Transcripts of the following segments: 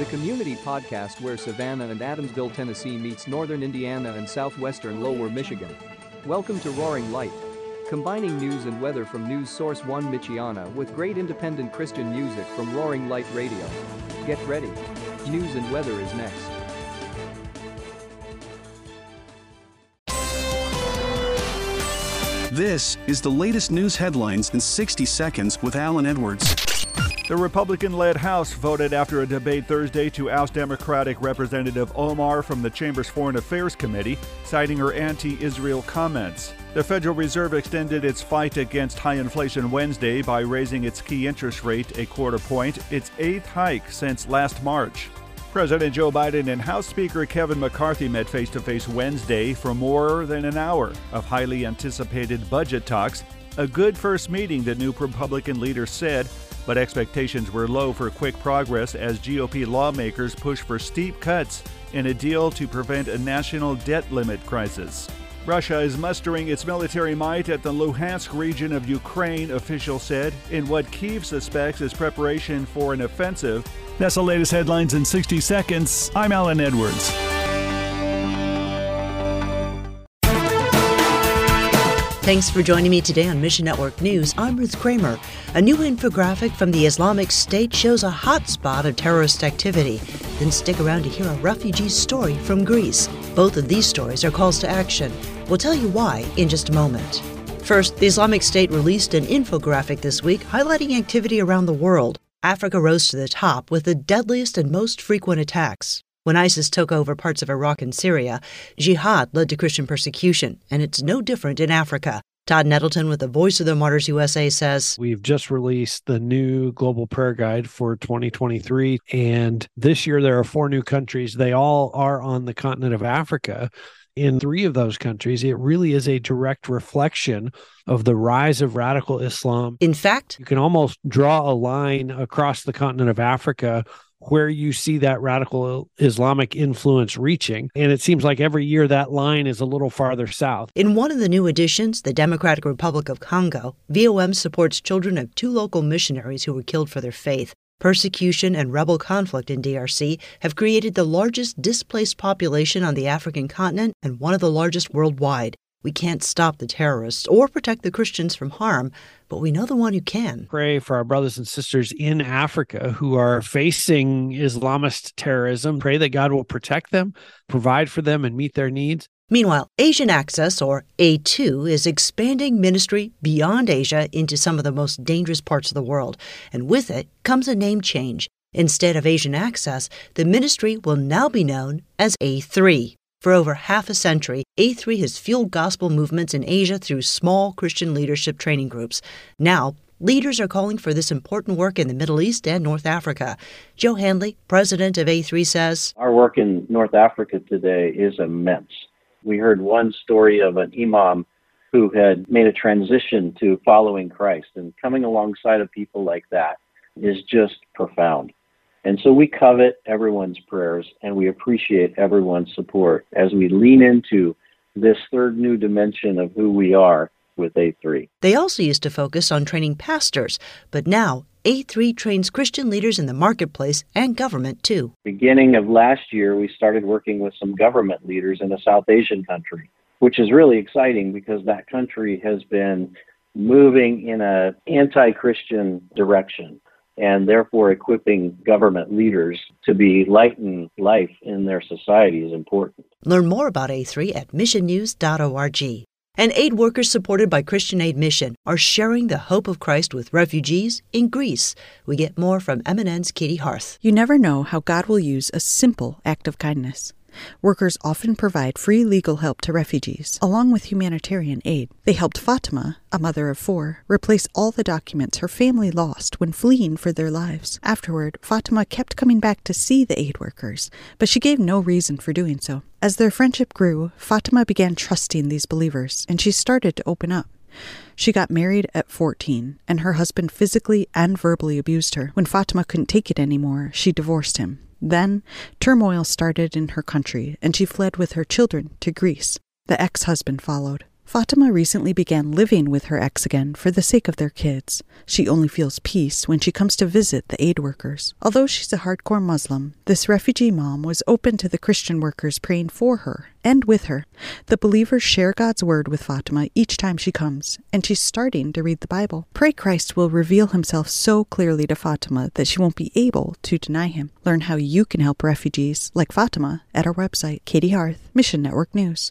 the community podcast where Savannah and Adamsville, Tennessee meets northern Indiana and southwestern Lower Michigan. Welcome to Roaring Light, combining news and weather from News Source 1 Michiana with great independent Christian music from Roaring Light Radio. Get ready. News and weather is next. This is the latest news headlines in 60 seconds with Alan Edwards. The Republican led House voted after a debate Thursday to oust Democratic Representative Omar from the Chamber's Foreign Affairs Committee, citing her anti Israel comments. The Federal Reserve extended its fight against high inflation Wednesday by raising its key interest rate a quarter point, its eighth hike since last March. President Joe Biden and House Speaker Kevin McCarthy met face to face Wednesday for more than an hour of highly anticipated budget talks. A good first meeting, the new Republican leader said, but expectations were low for quick progress as GOP lawmakers push for steep cuts in a deal to prevent a national debt limit crisis. Russia is mustering its military might at the Luhansk region of Ukraine, officials said, in what Kiev suspects is preparation for an offensive. That's the latest headlines in 60 seconds. I'm Alan Edwards. Thanks for joining me today on Mission Network News. I'm Ruth Kramer. A new infographic from the Islamic State shows a hotspot of terrorist activity. Then stick around to hear a refugee's story from Greece. Both of these stories are calls to action. We'll tell you why in just a moment. First, the Islamic State released an infographic this week highlighting activity around the world. Africa rose to the top with the deadliest and most frequent attacks. When ISIS took over parts of Iraq and Syria, jihad led to Christian persecution, and it's no different in Africa. Todd Nettleton with the Voice of the Martyrs USA says We've just released the new Global Prayer Guide for 2023. And this year there are four new countries. They all are on the continent of Africa. In three of those countries, it really is a direct reflection of the rise of radical Islam. In fact, you can almost draw a line across the continent of Africa where you see that radical Islamic influence reaching. And it seems like every year that line is a little farther south. In one of the new editions, the Democratic Republic of Congo, VOM supports children of two local missionaries who were killed for their faith. Persecution and rebel conflict in DRC have created the largest displaced population on the African continent and one of the largest worldwide. We can't stop the terrorists or protect the Christians from harm, but we know the one who can. Pray for our brothers and sisters in Africa who are facing Islamist terrorism. Pray that God will protect them, provide for them, and meet their needs. Meanwhile, Asian Access, or A2, is expanding ministry beyond Asia into some of the most dangerous parts of the world, and with it comes a name change. Instead of Asian Access, the ministry will now be known as A3. For over half a century, A3 has fueled gospel movements in Asia through small Christian leadership training groups. Now, leaders are calling for this important work in the Middle East and North Africa. Joe Handley, president of A3, says Our work in North Africa today is immense. We heard one story of an imam who had made a transition to following Christ, and coming alongside of people like that is just profound. And so we covet everyone's prayers and we appreciate everyone's support as we lean into this third new dimension of who we are with A3. They also used to focus on training pastors, but now A3 trains Christian leaders in the marketplace and government too. Beginning of last year, we started working with some government leaders in a South Asian country, which is really exciting because that country has been moving in a anti-Christian direction and therefore equipping government leaders to be light in life in their society is important. Learn more about A3 at missionnews.org. And aid workers supported by Christian Aid Mission are sharing the hope of Christ with refugees in Greece. We get more from MNN's Katie Harth. You never know how God will use a simple act of kindness. Workers often provide free legal help to refugees, along with humanitarian aid. They helped Fatima, a mother of four, replace all the documents her family lost when fleeing for their lives. Afterward, Fatima kept coming back to see the aid workers, but she gave no reason for doing so. As their friendship grew, Fatima began trusting these believers, and she started to open up. She got married at 14, and her husband physically and verbally abused her. When Fatima couldn't take it anymore, she divorced him. Then, turmoil started in her country, and she fled with her children to Greece. The ex husband followed. Fatima recently began living with her ex again for the sake of their kids. She only feels peace when she comes to visit the aid workers. Although she's a hardcore Muslim, this refugee mom was open to the Christian workers praying for her and with her. The believers share God's word with Fatima each time she comes, and she's starting to read the Bible. Pray Christ will reveal himself so clearly to Fatima that she won't be able to deny him. Learn how you can help refugees like Fatima at our website, Katie Harth, Mission Network News.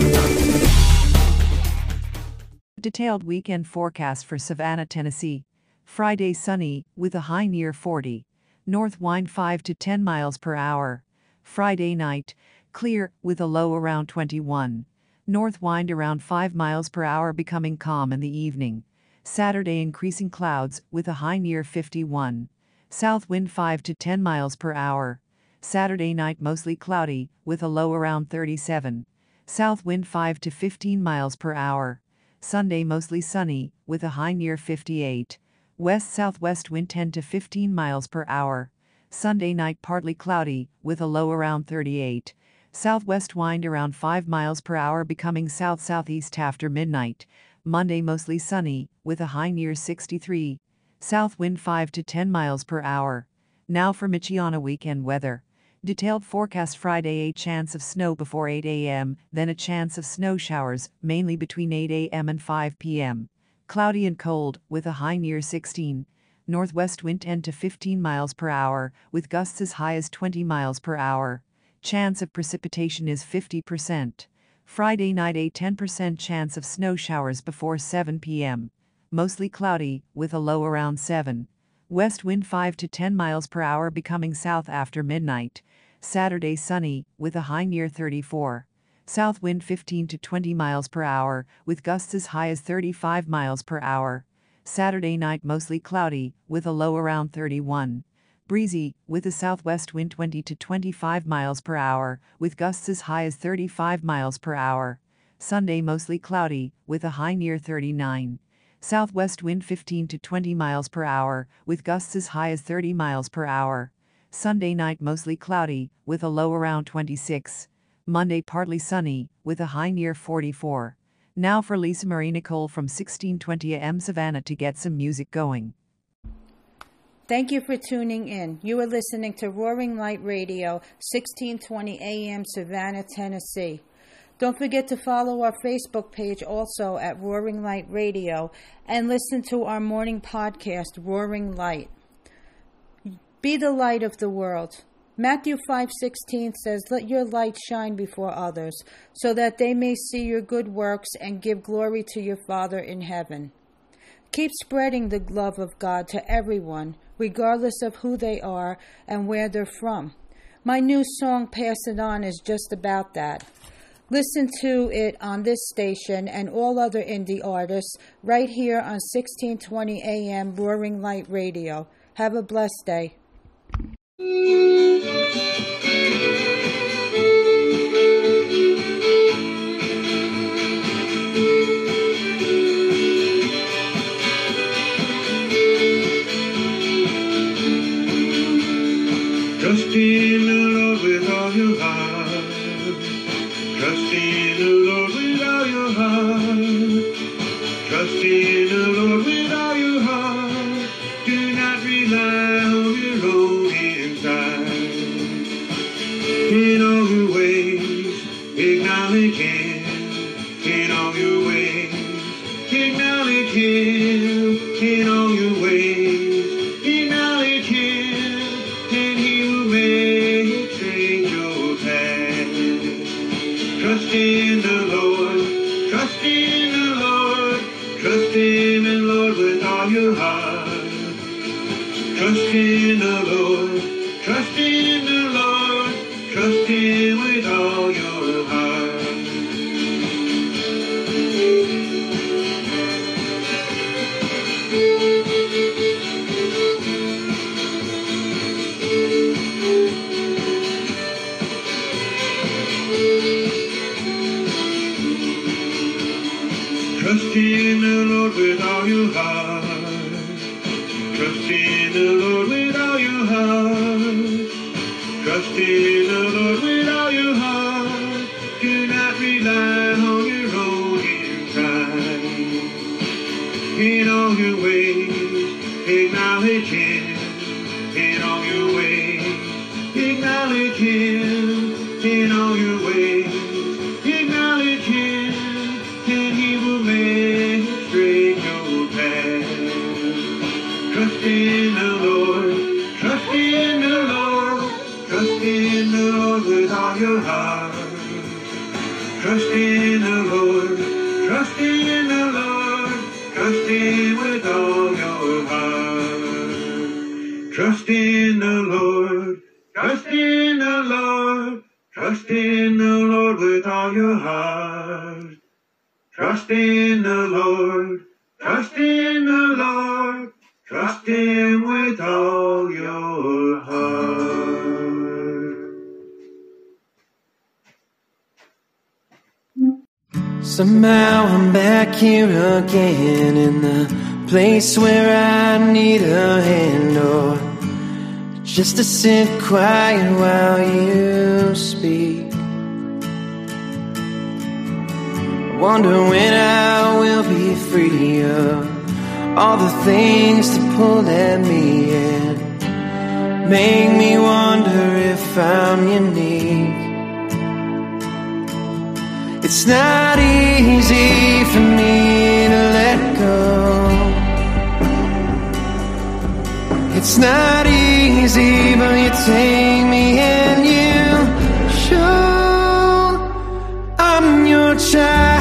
Detailed weekend forecast for Savannah, Tennessee. Friday sunny, with a high near 40. North wind 5 to 10 miles per hour. Friday night, clear, with a low around 21. North wind around 5 miles per hour becoming calm in the evening. Saturday increasing clouds, with a high near 51. South wind 5 to 10 miles per hour. Saturday night mostly cloudy, with a low around 37. South wind 5 to 15 miles per hour. Sunday mostly sunny, with a high near 58. West southwest wind 10 to 15 miles per hour. Sunday night partly cloudy, with a low around 38. Southwest wind around 5 miles per hour becoming south southeast after midnight. Monday mostly sunny, with a high near 63. South wind 5 to 10 miles per hour. Now for Michiana weekend weather. Detailed forecast Friday a chance of snow before 8 a.m., then a chance of snow showers, mainly between 8 a.m. and 5 p.m. Cloudy and cold, with a high near 16. Northwest wind 10 to 15 miles per hour, with gusts as high as 20 miles per hour. Chance of precipitation is 50%. Friday night a 10% chance of snow showers before 7 p.m. Mostly cloudy, with a low around 7. West wind 5 to 10 miles per hour becoming south after midnight. Saturday sunny, with a high near 34. South wind 15 to 20 miles per hour, with gusts as high as 35 miles per hour. Saturday night mostly cloudy, with a low around 31. Breezy, with a southwest wind 20 to 25 miles per hour, with gusts as high as 35 miles per hour. Sunday mostly cloudy, with a high near 39. Southwest wind 15 to 20 miles per hour, with gusts as high as 30 miles per hour. Sunday night mostly cloudy, with a low around 26. Monday partly sunny, with a high near 44. Now for Lisa Marie Nicole from 1620 AM Savannah to get some music going. Thank you for tuning in. You are listening to Roaring Light Radio, 1620 AM Savannah, Tennessee. Don't forget to follow our Facebook page also at Roaring Light Radio and listen to our morning podcast, Roaring Light. Be the light of the world. Matthew 5:16 says, "Let your light shine before others, so that they may see your good works and give glory to your Father in heaven." Keep spreading the love of God to everyone, regardless of who they are and where they're from. My new song Pass It On is just about that. Listen to it on this station and all other indie artists right here on 1620 AM Roaring Light Radio. Have a blessed day. Trust in love with all your heart. Him with all your heart. Somehow I'm back here again in the place where I need a hand or just to sit quiet while you speak. Wonder when I will be free of all the things that pull at me and Make me wonder if I'm unique. It's not easy for me to let go. It's not easy but you take me and you show I'm your child.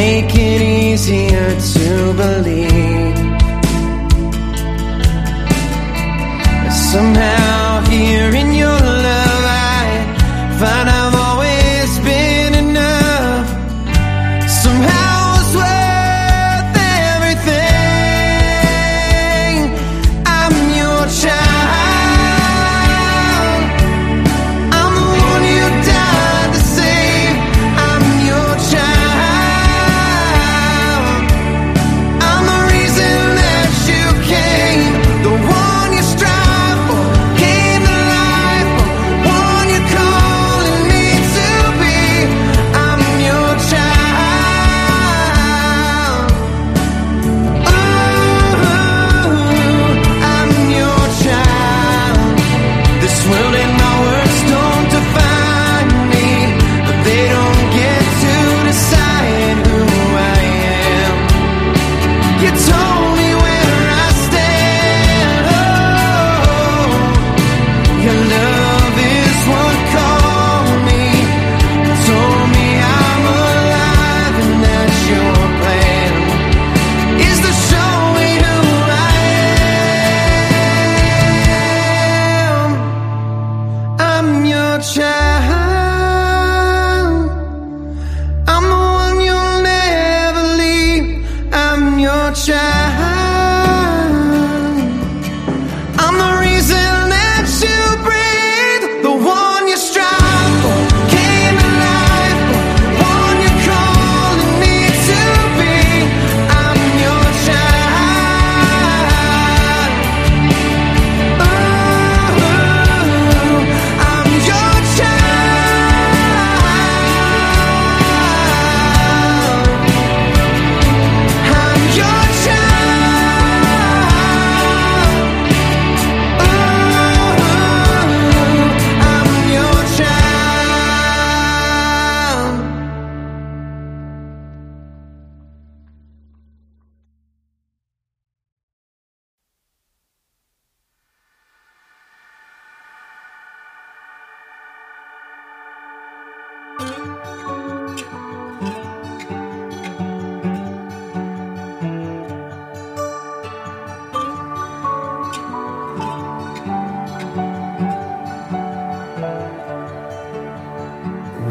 make it easier to believe. Somehow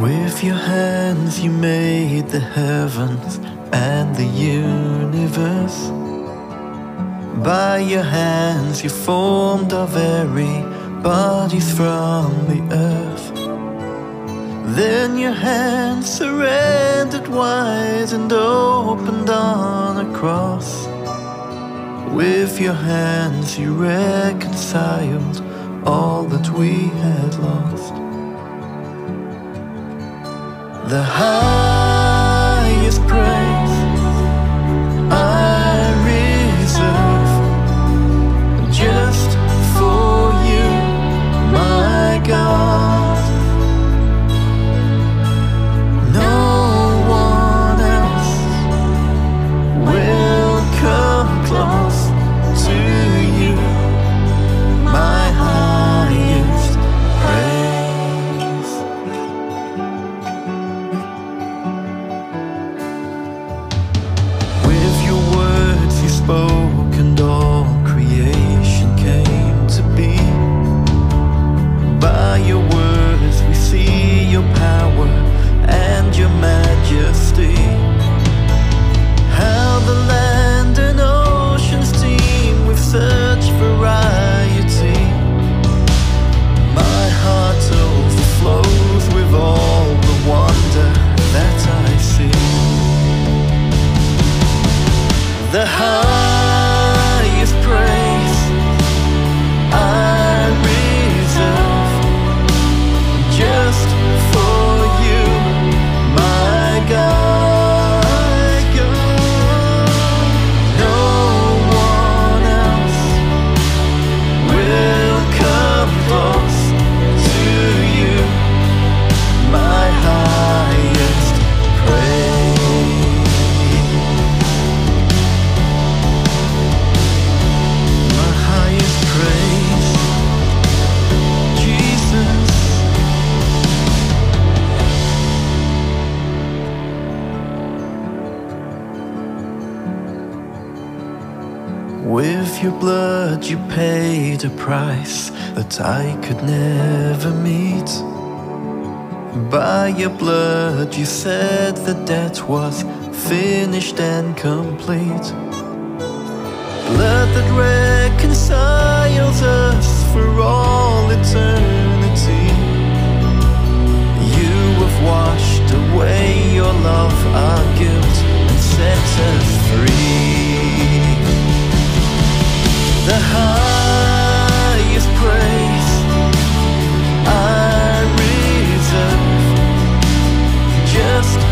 With your hands you made the heavens and the universe. By your hands you formed our very bodies from the earth. Then your hands surrendered wide and opened on a cross. With your hands you reconciled all that we had lost. The highest Your blood, you paid a price that I could never meet. By your blood, you said the debt was finished and complete. Blood that reconciles us for all eternity. You have washed away your love, our guilt, and set us free. Just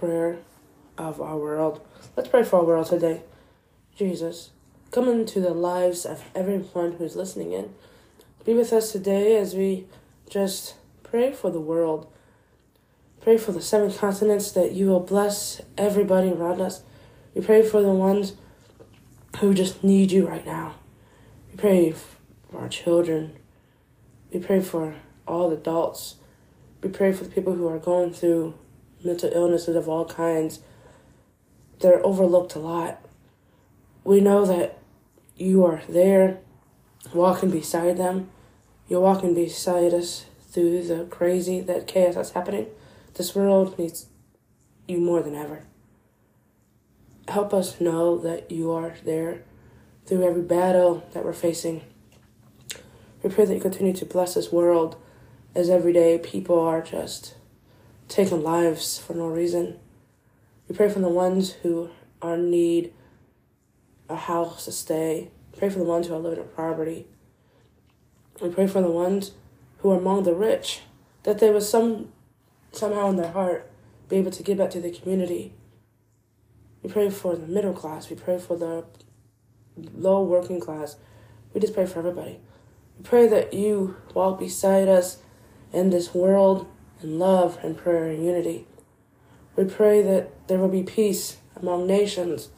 prayer of our world. Let's pray for our world today. Jesus, come into the lives of everyone who's listening in. Be with us today as we just pray for the world. Pray for the seven continents that you will bless everybody around us. We pray for the ones who just need you right now. We pray for our children. We pray for all adults. We pray for the people who are going through mental illnesses of all kinds. They're overlooked a lot. We know that you are there, walking beside them. You're walking beside us through the crazy, that chaos that's happening. This world needs you more than ever. Help us know that you are there through every battle that we're facing. We pray that you continue to bless this world as every day people are just taking lives for no reason. We pray for the ones who are in need a house to stay. Pray for the ones who are living in poverty. We pray for the ones who are among the rich, that they will some somehow in their heart be able to give back to the community. We pray for the middle class. We pray for the low working class. We just pray for everybody. We pray that you walk beside us in this world in love and prayer and unity. We pray that there will be peace among nations,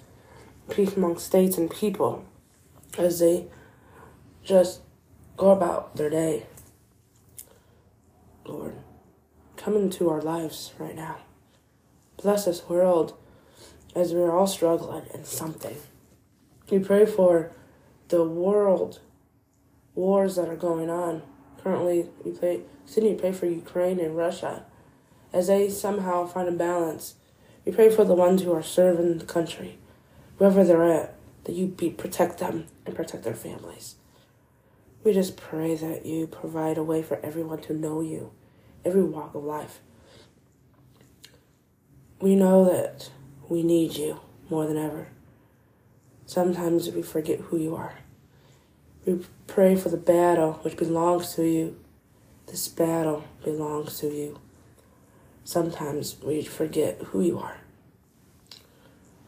peace among states and people as they just go about their day. Lord, come into our lives right now. Bless this world as we're all struggling in something. We pray for the world wars that are going on. Currently, to pray for Ukraine and Russia as they somehow find a balance. We pray for the ones who are serving the country, wherever they're at, that you be protect them and protect their families. We just pray that you provide a way for everyone to know you, every walk of life. We know that we need you more than ever. Sometimes we forget who you are. We pray for the battle which belongs to you. This battle belongs to you. Sometimes we forget who you are.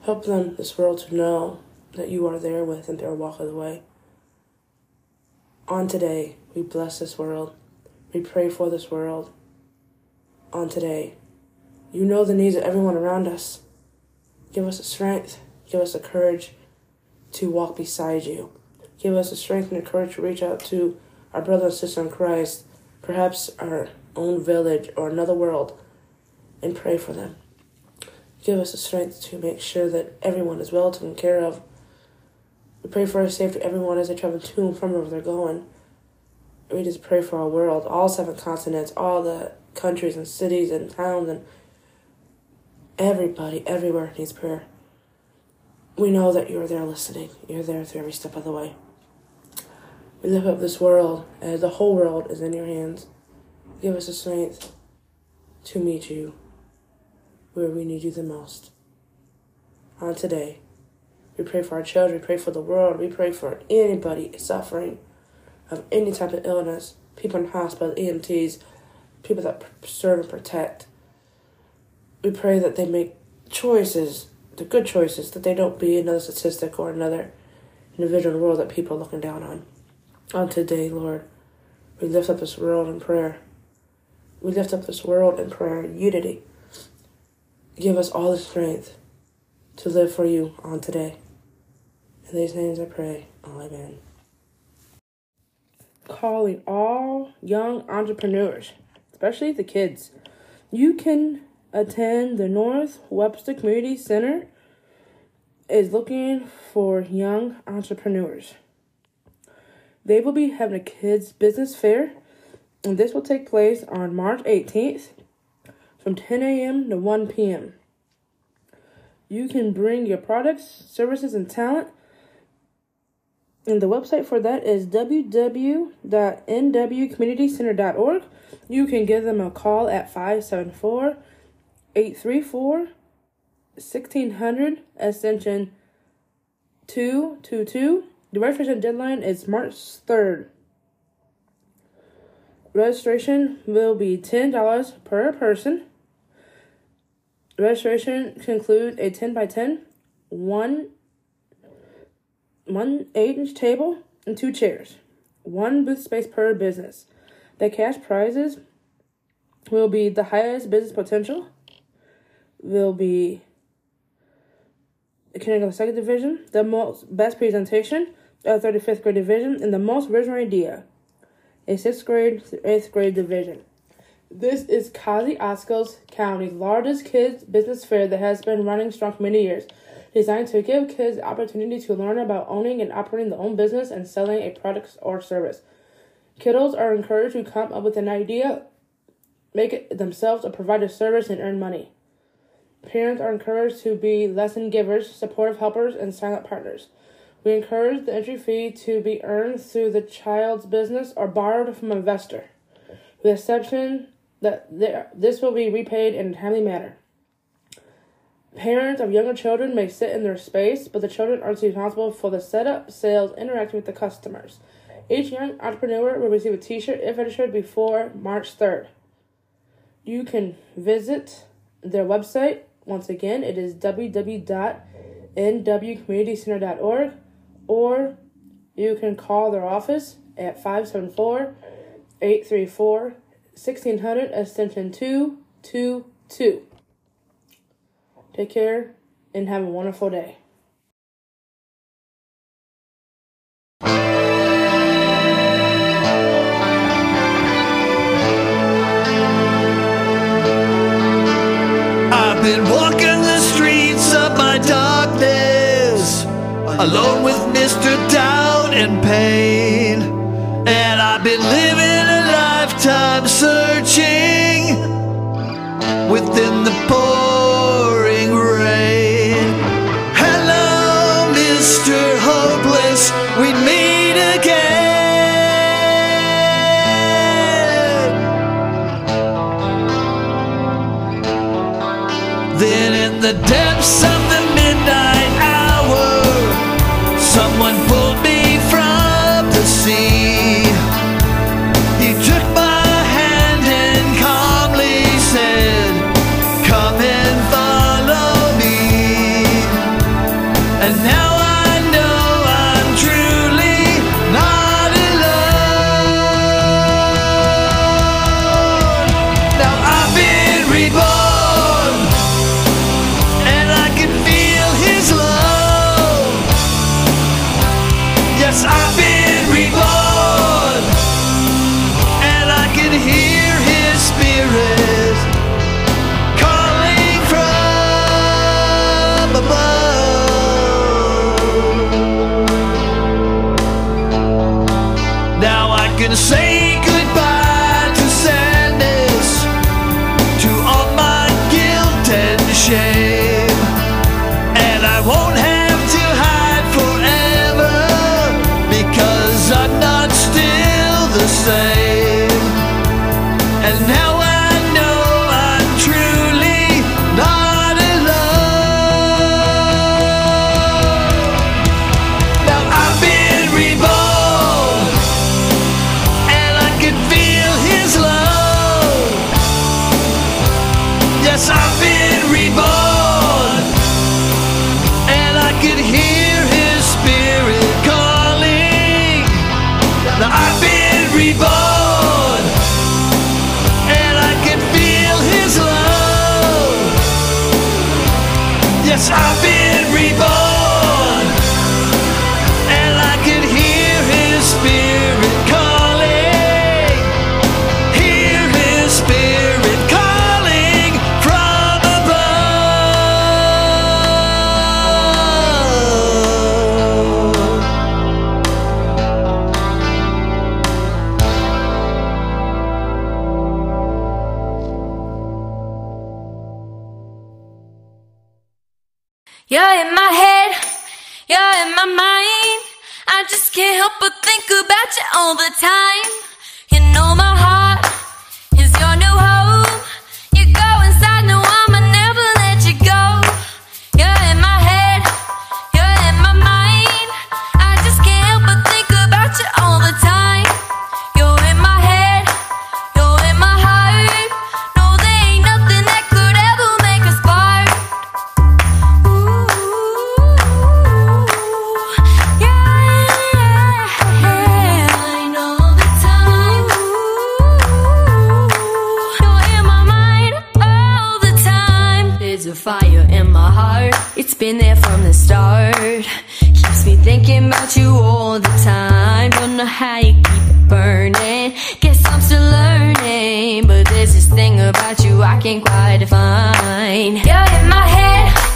Help them, this world, to know that you are there with them their walk of the way. On today, we bless this world. We pray for this world. On today, you know the needs of everyone around us. Give us the strength, give us the courage to walk beside you. Give us the strength and the courage to reach out to our brother and sister in Christ, perhaps our own village or another world, and pray for them. Give us the strength to make sure that everyone is well taken care of we pray for our safety everyone as they travel to and from wherever they're going. We just pray for our world, all seven continents, all the countries and cities and towns and everybody, everywhere needs prayer. We know that you're there listening. You're there through every step of the way. We lift up this world as the whole world is in your hands. Give us the strength to meet you where we need you the most. On today, we pray for our children. We pray for the world. We pray for anybody suffering of any type of illness. People in hospitals, EMTs, people that serve and protect. We pray that they make choices, the good choices, that they don't be another statistic or another individual in the world that people are looking down on. On today, Lord, we lift up this world in prayer. We lift up this world in prayer and unity. Give us all the strength to live for you on today. In these names I pray. Amen. Calling all young entrepreneurs, especially the kids. You can attend the North Webster Community Center is looking for young entrepreneurs. They will be having a kids business fair, and this will take place on March 18th from 10 a.m. to 1 p.m. You can bring your products, services, and talent and the website for that is www.nwcommunitycenter.org. You can give them a call at 574 834 1600 extension 222. The registration deadline is March 3rd. Registration will be $10 per person. Registration concludes a 10 by 10, one one eight inch table and two chairs, one booth space per business. The cash prizes will be the highest business potential, will be the kindergarten second division, the most best presentation, Uh, a 35th grade division, and the most original idea, a sixth grade eighth grade division. This is Kosciusko County's largest kids business fair that has been running strong for many years, designed to give kids the opportunity to learn about owning and operating their own business and selling a product or service. Kiddos are encouraged to come up with an idea, make it themselves, or provide a service and earn money. Parents are encouraged to be lesson givers, supportive helpers, and silent partners. We encourage the entry fee to be earned through the child's business or borrowed from an investor, with the exception that this will be repaid in a timely manner. Parents of younger children may sit in their space, but the children are responsible for the setup, sales, interacting with the customers. Each young entrepreneur will receive a t-shirt if registered before March 3rd. You can visit their website. Once again, it is www.nwcommunitycenter.org or you can call their office at 574 834 1600 extension 222. Take care and have a wonderful day. Alone with Mr. Doubt and Pain. And I've been living a lifetime searching within the pouring rain. Hello, Mr. Hopeless, we meet again. Then in the depths all the time. You know my been there from the start. Keeps me thinking about you all the time. Don't know how you keep it burning. Guess I'm still learning, but there's this thing about you I can't quite define. You're in my head,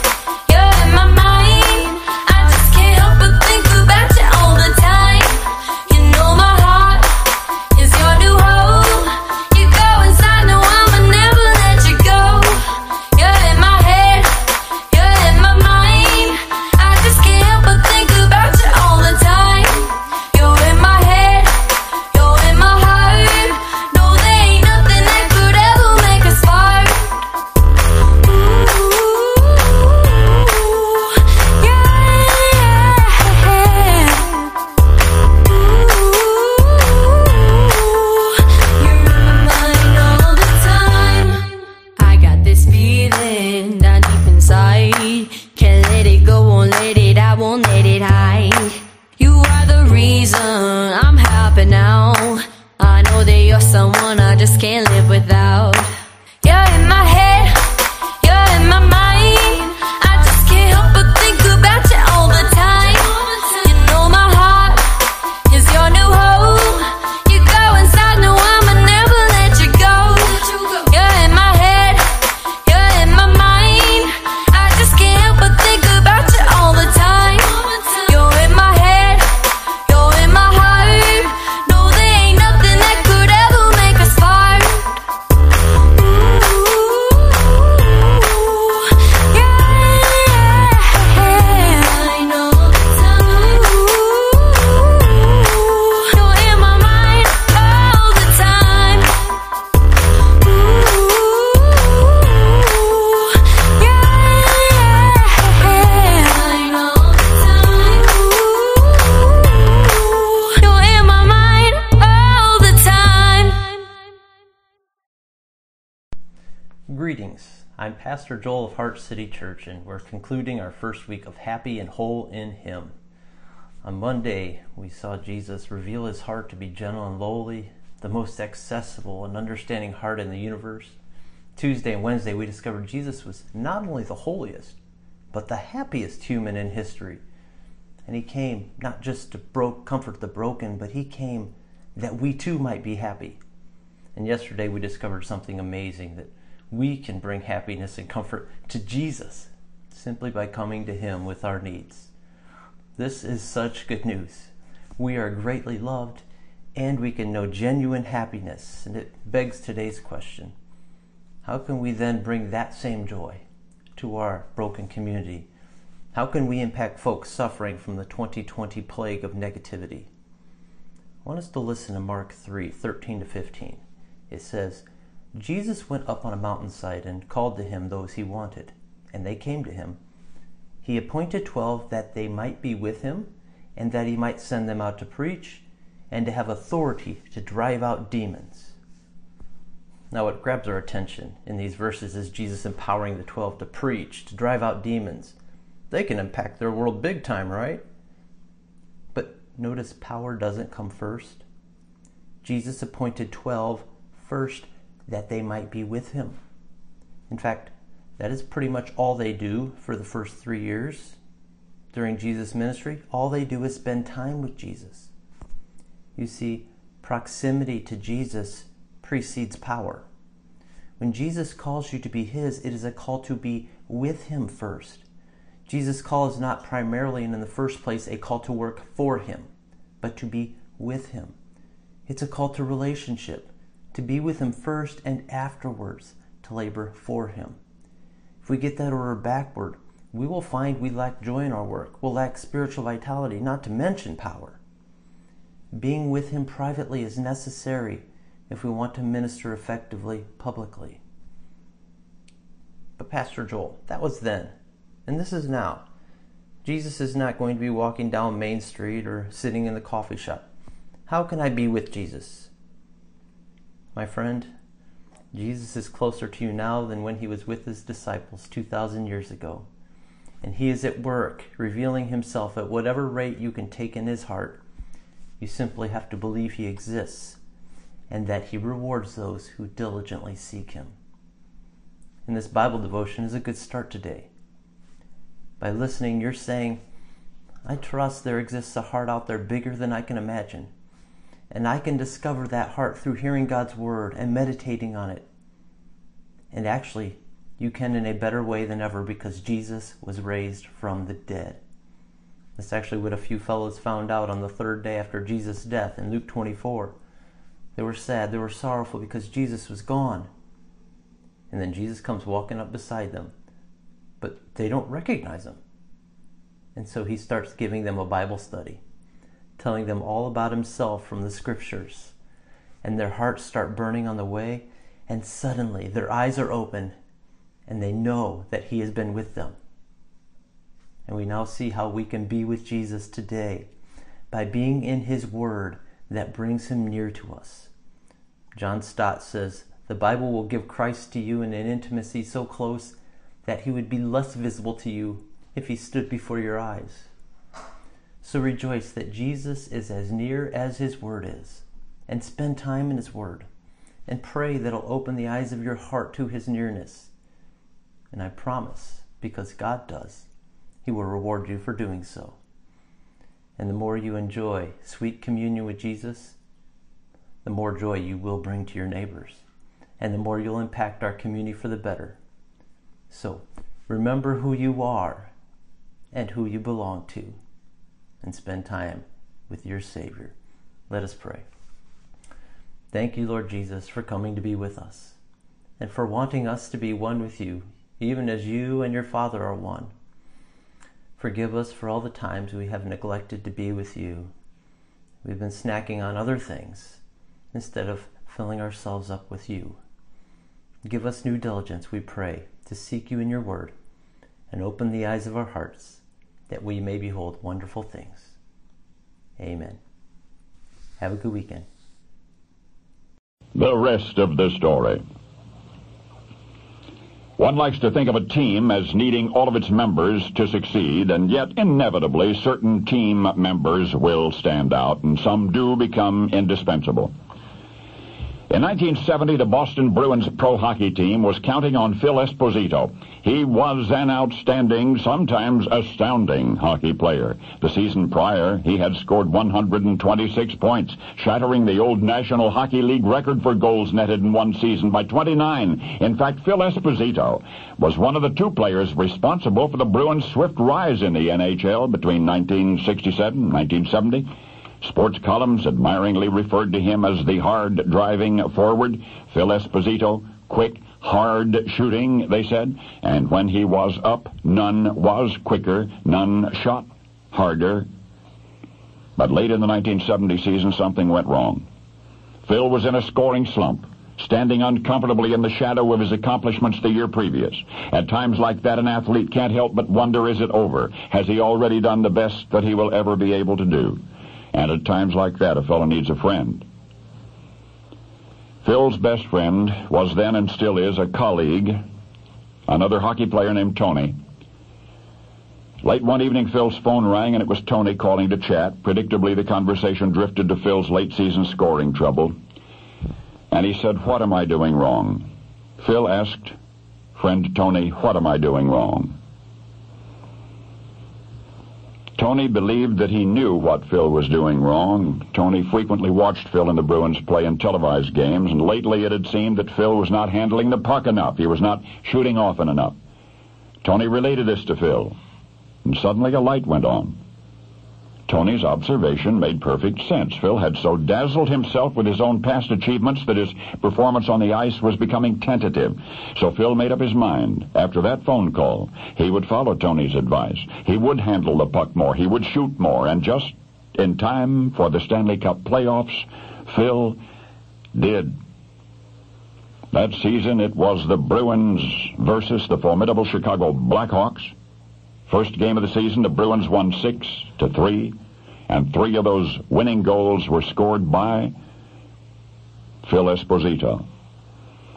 City Church, and we're concluding our first week of Happy and Whole in Him. On Monday, we saw Jesus reveal his heart to be gentle and lowly, the most accessible and understanding heart in the universe. Tuesday and Wednesday, we discovered Jesus was not only the holiest, but the happiest human in history. And he came not just to bro- comfort the broken, but he came that we too might be happy. And yesterday we discovered something amazing that we can bring happiness and comfort to Jesus simply by coming to him with our needs. This is such good news. We are greatly loved and we can know genuine happiness. And it begs today's question How can we then bring that same joy to our broken community? How can we impact folks suffering from the 2020 plague of negativity? I want us to listen to Mark 3 13 to 15. It says, Jesus went up on a mountainside and called to him those he wanted, and they came to him. He appointed twelve that they might be with him, and that he might send them out to preach, and to have authority to drive out demons. Now, what grabs our attention in these verses is Jesus empowering the twelve to preach, to drive out demons. They can impact their world big time, right? But notice power doesn't come first. Jesus appointed 12 first that they might be with him. In fact, that is pretty much all they do for the first three years during Jesus' ministry. All they do is spend time with Jesus. You see, proximity to Jesus precedes power. When Jesus calls you to be his, it is a call to be with him first. Jesus' call is not primarily and in the first place a call to work for him, but to be with him. It's a call to relationship, to be with him first and afterwards to labor for him. If we get that order backward, we will find we lack joy in our work, we'll lack spiritual vitality, not to mention power. Being with him privately is necessary if we want to minister effectively publicly. But, Pastor Joel, that was then, and this is now. Jesus is not going to be walking down Main Street or sitting in the coffee shop. How can I be with Jesus? My friend, Jesus is closer to you now than when he was with his disciples 2,000 years ago. And he is at work, revealing himself at whatever rate you can take in his heart. You simply have to believe he exists and that he rewards those who diligently seek him. And this Bible devotion is a good start today. By listening, you're saying, I trust there exists a heart out there bigger than I can imagine. And I can discover that heart through hearing God's word and meditating on it. And actually, you can in a better way than ever because Jesus was raised from the dead. That's actually what a few fellows found out on the third day after Jesus' death in Luke 24. They were sad, they were sorrowful because Jesus was gone. And then Jesus comes walking up beside them, but they don't recognize him. And so he starts giving them a Bible study, telling them all about himself from the scriptures. And their hearts start burning on the way, and suddenly their eyes are open and they know that he has been with them. And we now see how we can be with Jesus today by being in his word that brings him near to us. John Stott says, The Bible will give Christ to you in an intimacy so close that he would be less visible to you if he stood before your eyes. So rejoice that Jesus is as near as his word is, and spend time in his word, and pray that it'll open the eyes of your heart to his nearness. And I promise, because God does, he will reward you for doing so. And the more you enjoy sweet communion with Jesus, the more joy you will bring to your neighbors, and the more you'll impact our community for the better. So, remember who you are and who you belong to, and spend time with your Savior. Let us pray. Thank you, Lord Jesus, for coming to be with us and for wanting us to be one with you, even as you and your Father are one. Forgive us for all the times we have neglected to be with you. We've been snacking on other things instead of filling ourselves up with you. Give us new diligence, we pray, to seek you in your word and open the eyes of our hearts that we may behold wonderful things. Amen. Have a good weekend. The rest of the story. One likes to think of a team as needing all of its members to succeed, and yet inevitably certain team members will stand out, and some do become indispensable. In 1970, the Boston Bruins pro hockey team was counting on Phil Esposito. He was an outstanding, sometimes astounding hockey player. The season prior, he had scored 126 points, shattering the old National Hockey League record for goals netted in one season by 29. In fact, Phil Esposito was one of the two players responsible for the Bruins' swift rise in the NHL between 1967 and 1970. Sports columns admiringly referred to him as the hard driving forward. Phil Esposito, quick, hard shooting, they said, and when he was up, none was quicker, none shot harder. But late in the 1970 season, something went wrong. Phil was in a scoring slump, standing uncomfortably in the shadow of his accomplishments the year previous. At times like that, an athlete can't help but wonder, is it over? Has he already done the best that he will ever be able to do? And at times like that, a fellow needs a friend. Phil's best friend was then and still is a colleague, another hockey player named Tony. Late one evening, Phil's phone rang, and it was Tony calling to chat. Predictably, the conversation drifted to Phil's late season scoring trouble. And he said, What am I doing wrong? Phil asked, Friend Tony, what am I doing wrong? Tony believed that he knew what Phil was doing wrong. Tony frequently watched Phil and the Bruins play in televised games, and lately it had seemed that Phil was not handling the puck enough. He was not shooting often enough. Tony related this to Phil, and suddenly a light went on. Tony's observation made perfect sense. Phil had so dazzled himself with his own past achievements that his performance on the ice was becoming tentative. So Phil made up his mind. After that phone call, he would follow Tony's advice. He would handle the puck more. He would shoot more. And just in time for the Stanley Cup playoffs, Phil did. That season, it was the Bruins versus the formidable Chicago Blackhawks. First game of the season, the Bruins won six to three, and three of those winning goals were scored by Phil Esposito.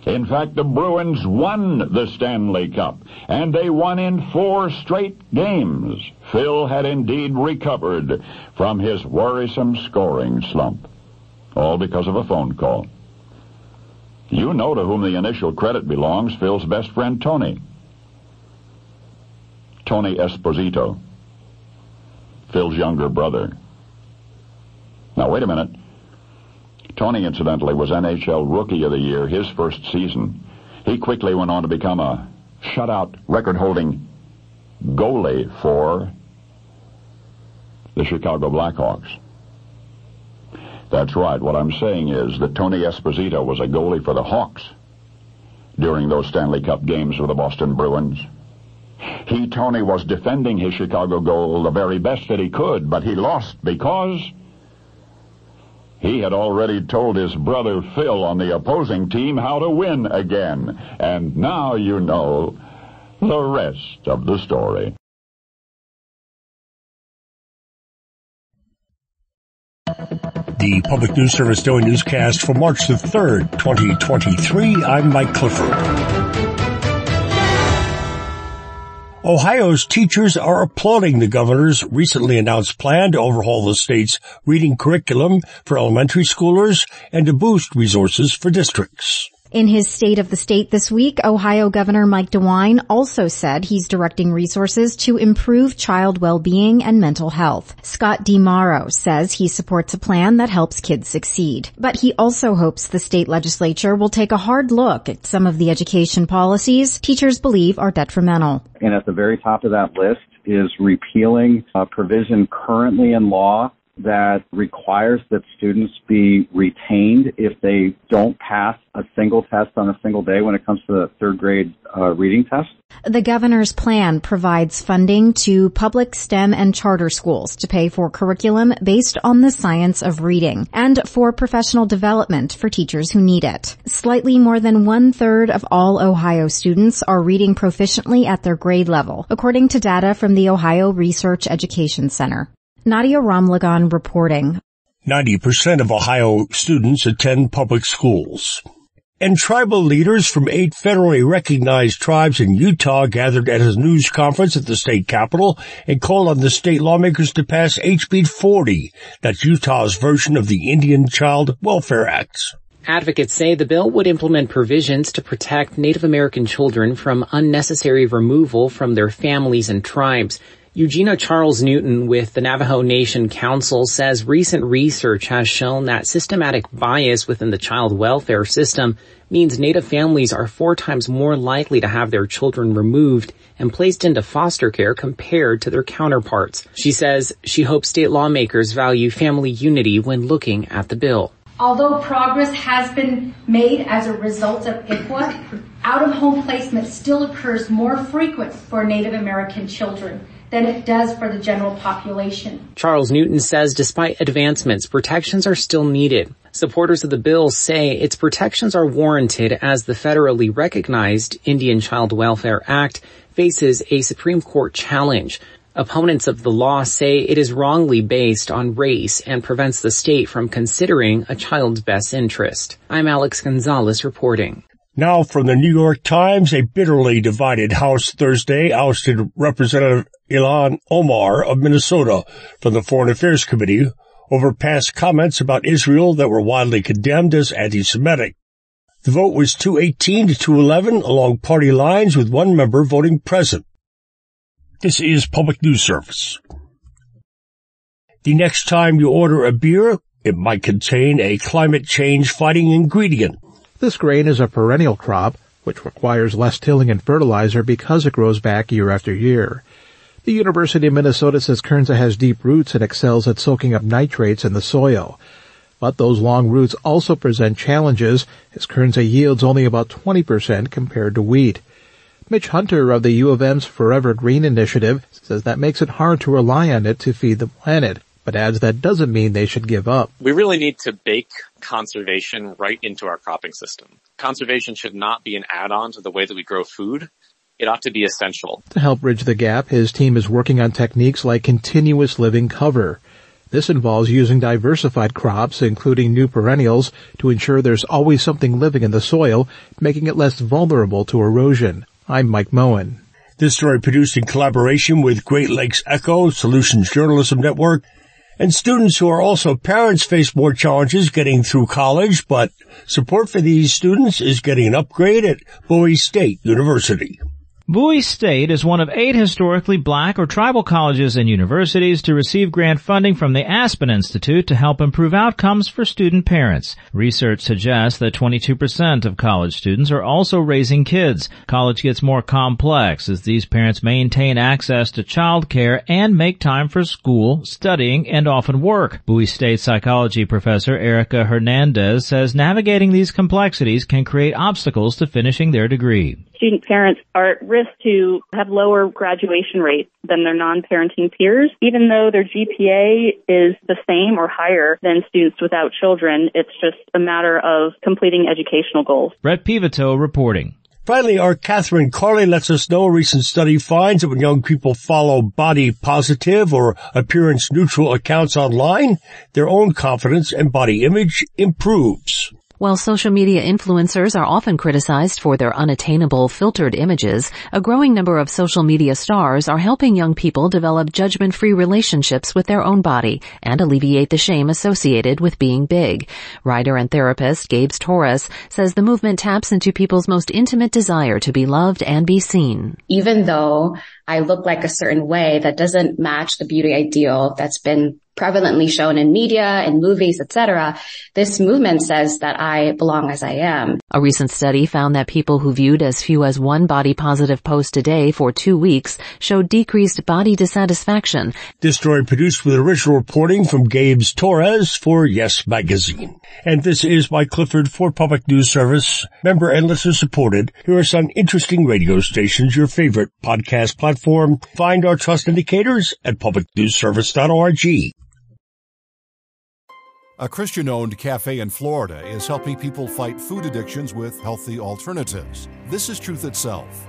In fact, the Bruins won the Stanley Cup, and they won in four straight games. Phil had indeed recovered from his worrisome scoring slump, all because of a phone call. You know to whom the initial credit belongs, Phil's best friend Tony. Tony Esposito, Phil's younger brother. Now, wait a minute. Tony, incidentally, was NHL Rookie of the Year his first season. He quickly went on to become a shutout record holding goalie for the Chicago Blackhawks. That's right. What I'm saying is that Tony Esposito was a goalie for the Hawks during those Stanley Cup games with the Boston Bruins. He, Tony, was defending his Chicago goal the very best that he could, but he lost because he had already told his brother Phil on the opposing team how to win again. And now you know the rest of the story. The Public News Service Daily Newscast for March the 3rd, 2023. I'm Mike Clifford. Ohio's teachers are applauding the governor's recently announced plan to overhaul the state's reading curriculum for elementary schoolers and to boost resources for districts. In his State of the State this week, Ohio Governor Mike DeWine also said he's directing resources to improve child well-being and mental health. Scott DiMauro says he supports a plan that helps kids succeed. But he also hopes the state legislature will take a hard look at some of the education policies teachers believe are detrimental. And at the very top of that list is repealing a provision currently in law that requires that students be retained if they don't pass a single test on a single day when it comes to the third grade uh, reading test. The governor's plan provides funding to public STEM and charter schools to pay for curriculum based on the science of reading and for professional development for teachers who need it. Slightly more than one third of all Ohio students are reading proficiently at their grade level, according to data from the Ohio Research Education Center. Nadia Ramlagan reporting. 90% of Ohio students attend public schools. And tribal leaders from eight federally recognized tribes in Utah gathered at a news conference at the state capitol and called on the state lawmakers to pass HB 40, that's Utah's version of the Indian Child Welfare Act. Advocates say the bill would implement provisions to protect Native American children from unnecessary removal from their families and tribes. Eugenia Charles Newton with the Navajo Nation Council says recent research has shown that systematic bias within the child welfare system means Native families are four times more likely to have their children removed and placed into foster care compared to their counterparts. She says she hopes state lawmakers value family unity when looking at the bill. Although progress has been made as a result of ICWA, out-of-home placement still occurs more frequent for Native American children than it does for the general population. Charles Newton says despite advancements, protections are still needed. Supporters of the bill say its protections are warranted as the federally recognized Indian Child Welfare Act faces a Supreme Court challenge. Opponents of the law say it is wrongly based on race and prevents the state from considering a child's best interest. I'm Alex Gonzalez reporting. Now from the New York Times, a bitterly divided House Thursday ousted Representative Ilhan Omar of Minnesota from the Foreign Affairs Committee over past comments about Israel that were widely condemned as anti-Semitic. The vote was 218 to 211 along party lines with one member voting present. This is Public News Service. The next time you order a beer, it might contain a climate change fighting ingredient. This grain is a perennial crop, which requires less tilling and fertilizer because it grows back year after year. The University of Minnesota says Kernza has deep roots and excels at soaking up nitrates in the soil. But those long roots also present challenges as Kernza yields only about 20% compared to wheat. Mitch Hunter of the U of M's Forever Green Initiative says that makes it hard to rely on it to feed the planet, but adds that doesn't mean they should give up. We really need to bake conservation right into our cropping system. Conservation should not be an add-on to the way that we grow food. It ought to be essential. To help bridge the gap, his team is working on techniques like continuous living cover. This involves using diversified crops, including new perennials, to ensure there's always something living in the soil, making it less vulnerable to erosion. I'm Mike Moen. This story produced in collaboration with Great Lakes Echo, Solutions Journalism Network, and students who are also parents face more challenges getting through college, but support for these students is getting an upgrade at Bowie State University. Bowie State is one of eight historically black or tribal colleges and universities to receive grant funding from the Aspen Institute to help improve outcomes for student parents. Research suggests that 22% of college students are also raising kids. College gets more complex as these parents maintain access to childcare and make time for school, studying, and often work. Bowie State psychology professor Erica Hernandez says navigating these complexities can create obstacles to finishing their degree. Student parents are at risk to have lower graduation rates than their non-parenting peers. Even though their GPA is the same or higher than students without children, it's just a matter of completing educational goals. Brett Peveto reporting. Finally, our Catherine Carley lets us know a recent study finds that when young people follow body positive or appearance neutral accounts online, their own confidence and body image improves. While social media influencers are often criticized for their unattainable filtered images, a growing number of social media stars are helping young people develop judgment-free relationships with their own body and alleviate the shame associated with being big. Writer and therapist Gabes Torres says the movement taps into people's most intimate desire to be loved and be seen. Even though I look like a certain way that doesn't match the beauty ideal that's been prevalently shown in media and movies, etc. This movement says that I belong as I am. A recent study found that people who viewed as few as one body positive post a day for two weeks showed decreased body dissatisfaction. This story produced with original reporting from Gabes Torres for Yes Magazine. And this is by Clifford for Public News Service, member and listener supported. Here are some interesting radio stations, your favorite podcast platform. Find our trust indicators at publicnewsservice.org. A Christian owned cafe in Florida is helping people fight food addictions with healthy alternatives. This is Truth Itself.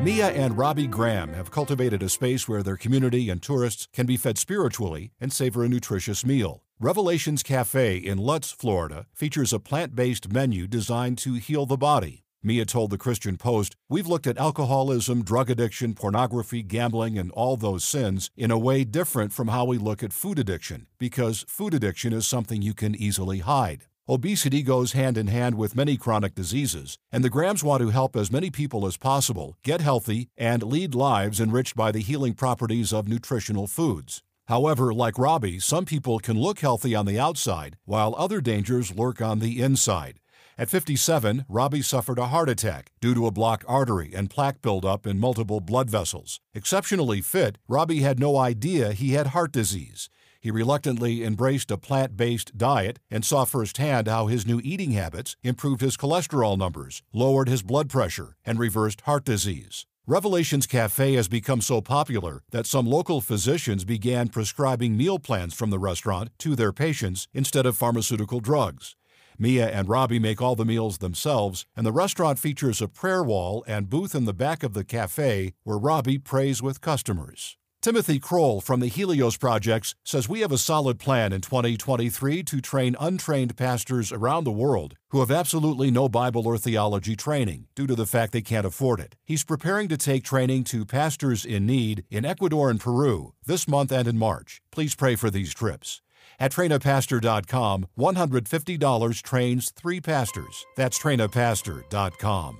Mia and Robbie Graham have cultivated a space where their community and tourists can be fed spiritually and savor a nutritious meal. Revelations Cafe in Lutz, Florida features a plant based menu designed to heal the body. Mia told the Christian Post, We've looked at alcoholism, drug addiction, pornography, gambling, and all those sins in a way different from how we look at food addiction, because food addiction is something you can easily hide. Obesity goes hand in hand with many chronic diseases, and the Grahams want to help as many people as possible get healthy and lead lives enriched by the healing properties of nutritional foods. However, like Robbie, some people can look healthy on the outside, while other dangers lurk on the inside. At 57, Robbie suffered a heart attack due to a blocked artery and plaque buildup in multiple blood vessels. Exceptionally fit, Robbie had no idea he had heart disease. He reluctantly embraced a plant based diet and saw firsthand how his new eating habits improved his cholesterol numbers, lowered his blood pressure, and reversed heart disease. Revelations Cafe has become so popular that some local physicians began prescribing meal plans from the restaurant to their patients instead of pharmaceutical drugs. Mia and Robbie make all the meals themselves, and the restaurant features a prayer wall and booth in the back of the cafe where Robbie prays with customers. Timothy Kroll from the Helios Projects says we have a solid plan in 2023 to train untrained pastors around the world who have absolutely no Bible or theology training due to the fact they can't afford it. He's preparing to take training to pastors in need in Ecuador and Peru this month and in March. Please pray for these trips. At trainapastor.com, $150 trains three pastors. That's trainapastor.com.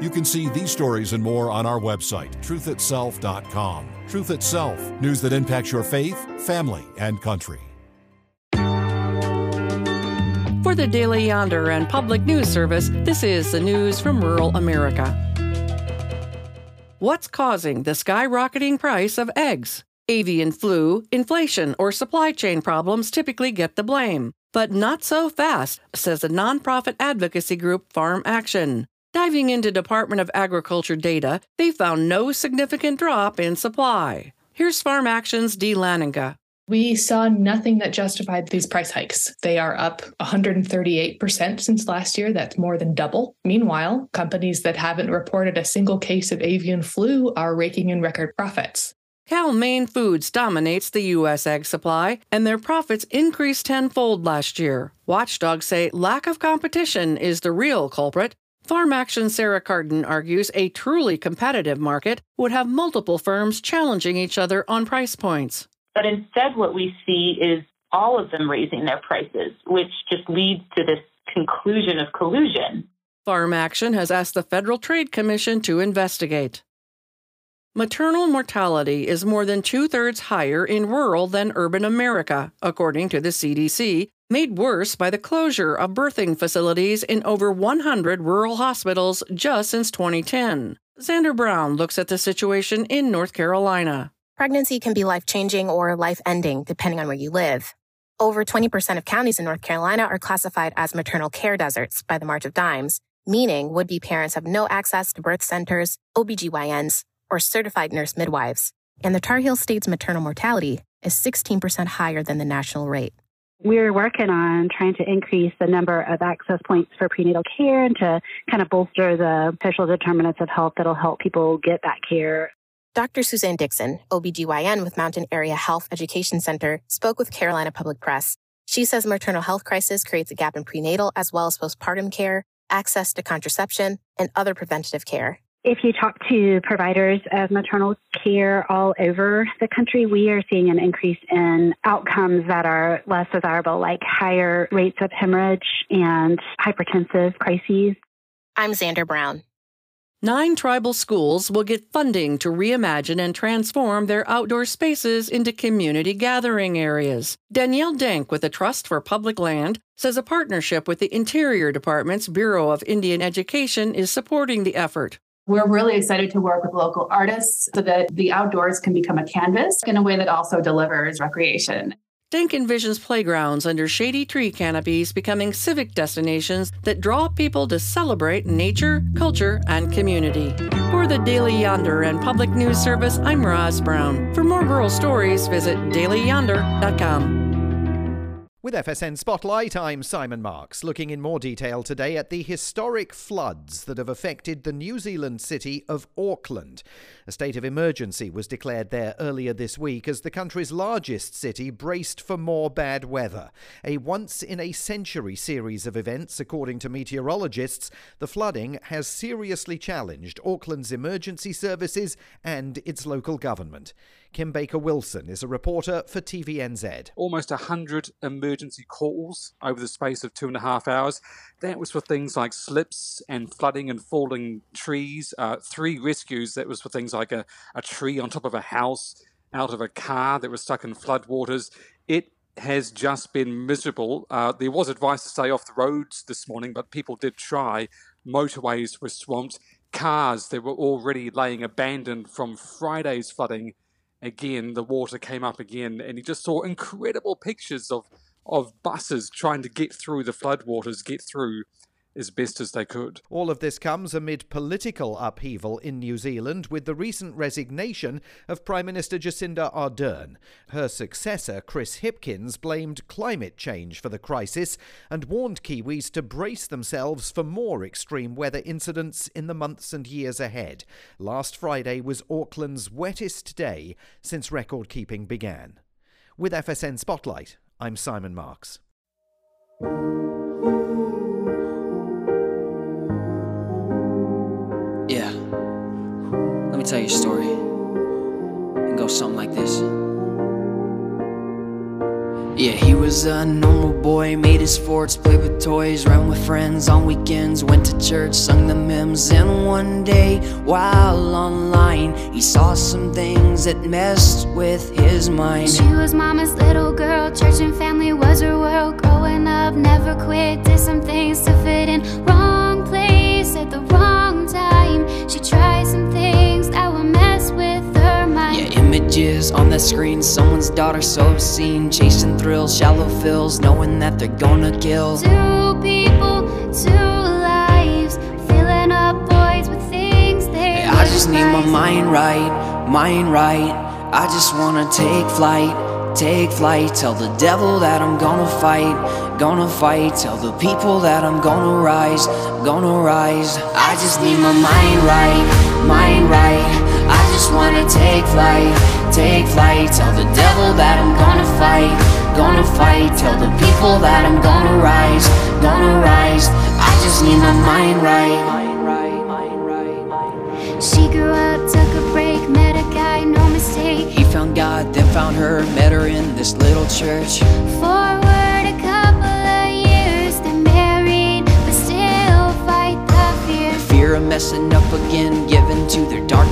You can see these stories and more on our website, truthitself.com. Truth Itself, news that impacts your faith, family, and country. For the Daily Yonder and Public News Service, this is the news from rural America. What's causing the skyrocketing price of eggs? Avian flu, inflation, or supply chain problems typically get the blame. But not so fast, says the nonprofit advocacy group Farm Action. Diving into Department of Agriculture data, they found no significant drop in supply. Here's Farm Action's Dee Laninga. We saw nothing that justified these price hikes. They are up 138% since last year. That's more than double. Meanwhile, companies that haven't reported a single case of avian flu are raking in record profits. Cal-Maine Foods dominates the U.S. egg supply, and their profits increased tenfold last year. Watchdogs say lack of competition is the real culprit. Farm Action Sarah Carden argues a truly competitive market would have multiple firms challenging each other on price points. But instead, what we see is all of them raising their prices, which just leads to this conclusion of collusion. Farm Action has asked the Federal Trade Commission to investigate. Maternal mortality is more than two thirds higher in rural than urban America, according to the CDC, made worse by the closure of birthing facilities in over 100 rural hospitals just since 2010. Xander Brown looks at the situation in North Carolina. Pregnancy can be life changing or life ending, depending on where you live. Over 20% of counties in North Carolina are classified as maternal care deserts by the March of Dimes, meaning would be parents have no access to birth centers, OBGYNs, or certified nurse midwives. And the Tar Heel State's maternal mortality is 16% higher than the national rate. We're working on trying to increase the number of access points for prenatal care and to kind of bolster the social determinants of health that'll help people get that care. Dr. Suzanne Dixon, OBGYN with Mountain Area Health Education Center, spoke with Carolina Public Press. She says maternal health crisis creates a gap in prenatal as well as postpartum care, access to contraception, and other preventative care. If you talk to providers of maternal care all over the country, we are seeing an increase in outcomes that are less desirable, like higher rates of hemorrhage and hypertensive crises. I'm Xander Brown. Nine tribal schools will get funding to reimagine and transform their outdoor spaces into community gathering areas. Danielle Denk with the Trust for Public Land says a partnership with the Interior Department's Bureau of Indian Education is supporting the effort. We're really excited to work with local artists so that the outdoors can become a canvas in a way that also delivers recreation. Denk envisions playgrounds under shady tree canopies becoming civic destinations that draw people to celebrate nature, culture, and community. For the Daily Yonder and Public News Service, I'm Roz Brown. For more rural stories, visit dailyyonder.com. With FSN Spotlight, I'm Simon Marks, looking in more detail today at the historic floods that have affected the New Zealand city of Auckland. A state of emergency was declared there earlier this week as the country's largest city braced for more bad weather. A once in a century series of events, according to meteorologists, the flooding has seriously challenged Auckland's emergency services and its local government. Kim Baker Wilson is a reporter for TVNZ. Almost 100 emergency calls over the space of two and a half hours. That was for things like slips and flooding and falling trees. Uh, three rescues, that was for things like a, a tree on top of a house, out of a car that was stuck in floodwaters. It has just been miserable. Uh, there was advice to stay off the roads this morning, but people did try. Motorways were swamped. Cars that were already laying abandoned from Friday's flooding again, the water came up again, and he just saw incredible pictures of of buses trying to get through the floodwaters, get through as best as they could. All of this comes amid political upheaval in New Zealand with the recent resignation of Prime Minister Jacinda Ardern. Her successor, Chris Hipkins, blamed climate change for the crisis and warned Kiwis to brace themselves for more extreme weather incidents in the months and years ahead. Last Friday was Auckland's wettest day since record keeping began. With FSN Spotlight, I'm Simon Marks. Tell you a story. It goes something like this. Yeah, he was a normal boy, made his forts, played with toys, ran with friends on weekends, went to church, sung the hymns, and one day, while online, he saw some things that messed with his mind. She was mama's little girl, church and family was her world. Growing up, never quit, did some things to fit in. Wrong place at the wrong time. She tried some images on the screen, someone's daughter so obscene, chasing thrills, shallow fills, knowing that they're gonna kill. Two people, two lives, filling up voids with things they. I just need my mind right, mind right. I just wanna take flight, take flight. Tell the devil that I'm gonna fight, gonna fight. Tell the people that I'm gonna rise, gonna rise. I just need my mind right, mind right. I just wanna take flight, take flight. Tell the devil that I'm gonna fight, gonna fight. Tell the people that I'm gonna rise, gonna rise. I just need my mind right. She grew up, took a break, met a guy, no mistake. He found God, then found her, met her in this little church. Forward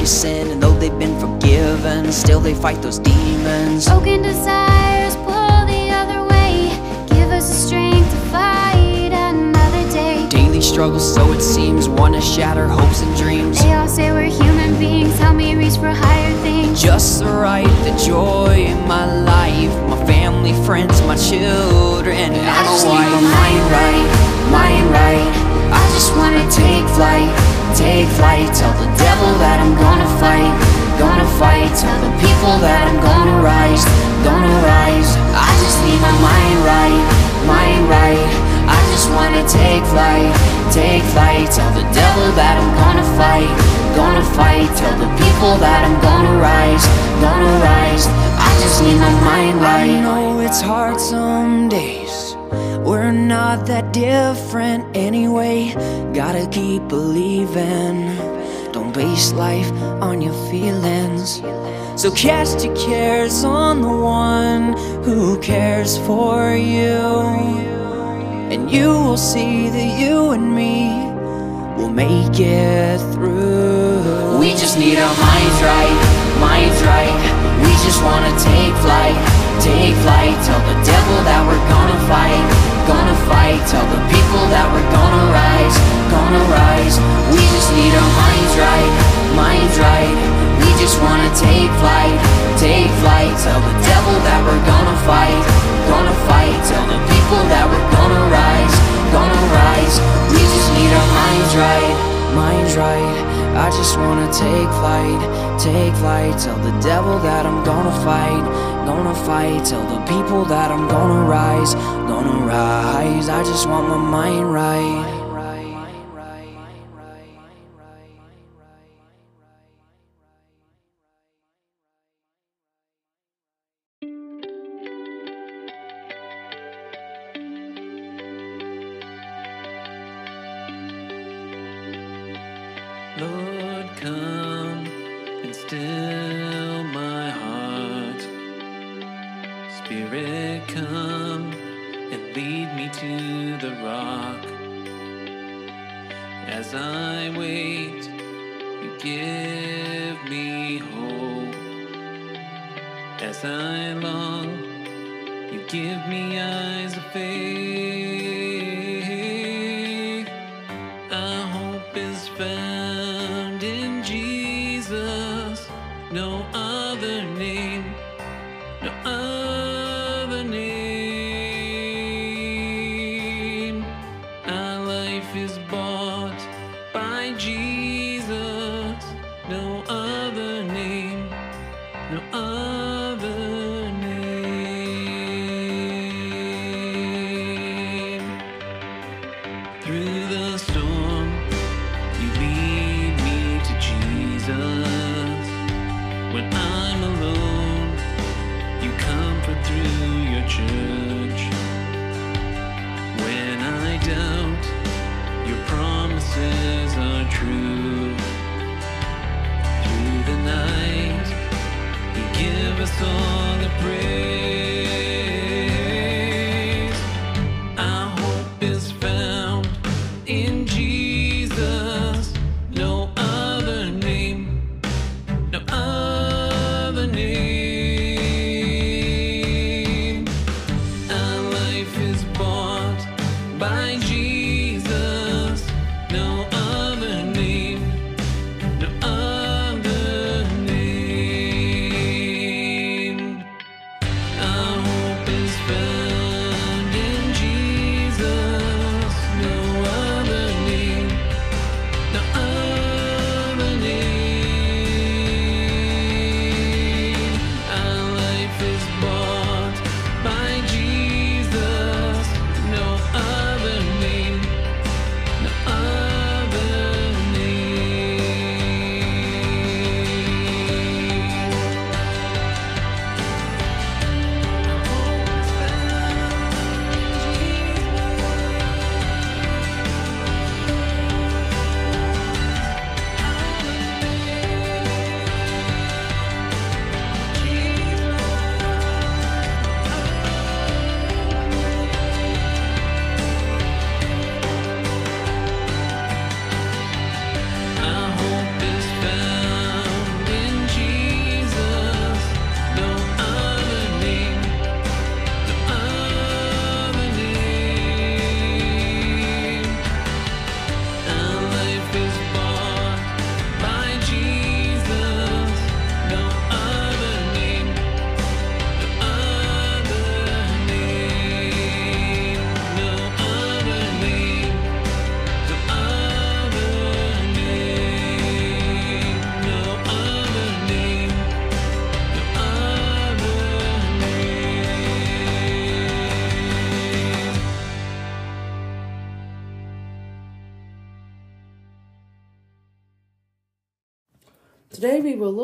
sin, and though they've been forgiven, still they fight those demons. Broken desires pull the other way. Give us the strength to fight another day. Daily struggles, so it seems, wanna shatter hopes and dreams. They all say we're human beings. Help me reach for higher things. Just the right, the joy in my life, my family, friends, my children, and I my just need my mind right, mind right. I just wanna take flight, take flight. Tell the devil that I'm gonna fight, gonna fight. Tell the people that I'm gonna rise, gonna rise. I just need my mind right, mind right. I just wanna take flight, take flight. Tell the devil that I'm gonna fight, gonna fight. Tell the people that I'm gonna rise, gonna rise. I just need my mind right. I know it's hard some days. We're not that different anyway. Gotta keep believing. Don't base life on your feelings. So cast your cares on the one who cares for you. And you will see that you and me will make it through. We just need our minds right, minds right. We just wanna take flight, take flight. Tell the devil that we're gonna fight, gonna fight. Tell the people that we're gonna rise, gonna rise. We just need our minds right, minds right. We just wanna take flight, take flight. Tell the devil that we're gonna fight, gonna fight. Tell the people that we're gonna rise, gonna rise. We just need our minds right, minds right. I just wanna take flight, take flight. Tell the devil that I'm gonna fight, gonna fight. Tell the people that I'm gonna rise, gonna rise. I just want my mind right.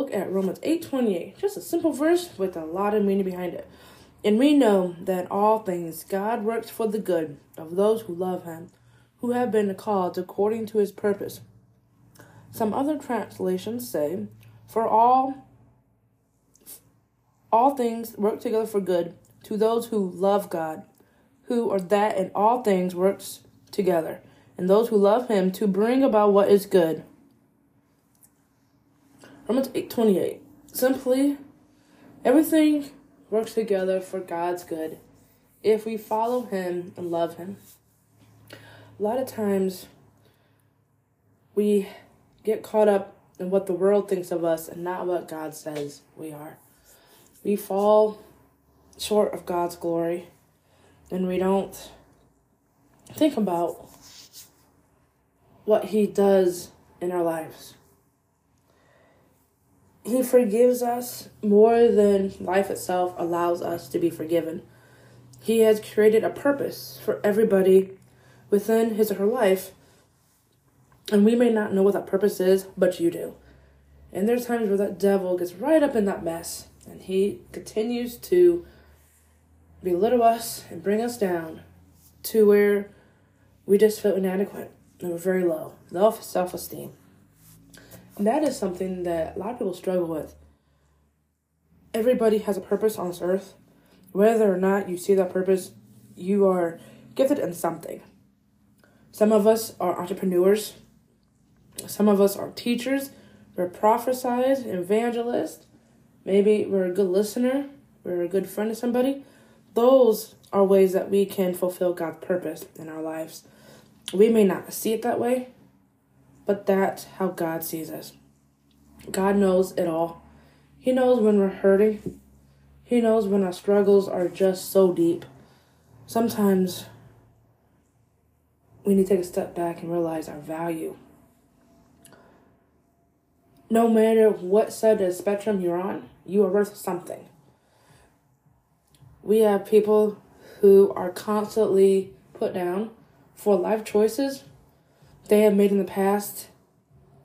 Look at Romans 8:28, just a simple verse with a lot of meaning behind it. And we know that all things God works for the good of those who love him, who have been called according to his purpose. Some other translations say, "For all all things work together for good to those who love God, who are that in all things works together, and those who love him to bring about what is good." Romans 8:28. Simply everything works together for God's good if we follow him and love him. A lot of times we get caught up in what the world thinks of us and not what God says we are. We fall short of God's glory and we don't think about what he does in our lives. He forgives us more than life itself allows us to be forgiven. He has created a purpose for everybody within his or her life, and we may not know what that purpose is, but you do. And there's times where that devil gets right up in that mess, and he continues to belittle us and bring us down to where we just feel inadequate and we're very low, low self esteem. That is something that a lot of people struggle with. Everybody has a purpose on this earth. Whether or not you see that purpose, you are gifted in something. Some of us are entrepreneurs. Some of us are teachers. We're prophesies, evangelists. Maybe we're a good listener. We're a good friend to somebody. Those are ways that we can fulfill God's purpose in our lives. We may not see it that way, but that's how God sees us. God knows it all. He knows when we're hurting. He knows when our struggles are just so deep. Sometimes we need to take a step back and realize our value. No matter what side of the spectrum you're on, you are worth something. We have people who are constantly put down for life choices they have made in the past,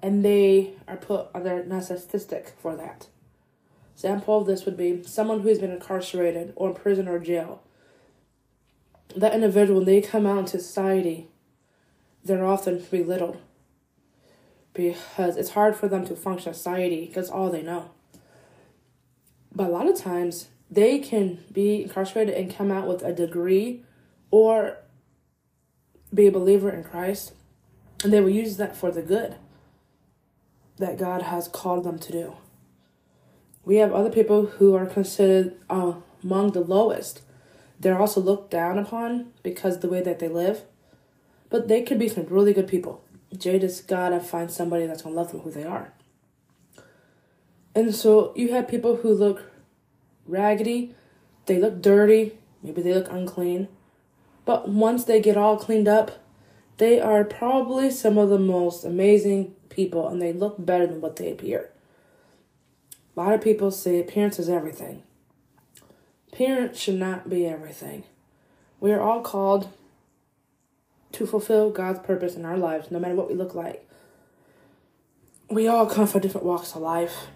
and they are put uh, on their narcissistic for that. Example of this would be someone who has been incarcerated or in prison or jail. That individual, when they come out into society, they're often belittled because it's hard for them to function in society because all they know. But a lot of times, they can be incarcerated and come out with a degree or be a believer in Christ and they will use that for the good that God has called them to do. We have other people who are considered uh, among the lowest. They're also looked down upon because the way that they live. But they could be some really good people. Jay just gotta find somebody that's gonna love them who they are. And so you have people who look raggedy, they look dirty, maybe they look unclean. But once they get all cleaned up, they are probably some of the most amazing people and they look better than what they appear. A lot of people say appearance is everything. Appearance should not be everything. We are all called to fulfill God's purpose in our lives, no matter what we look like. We all come from different walks of life.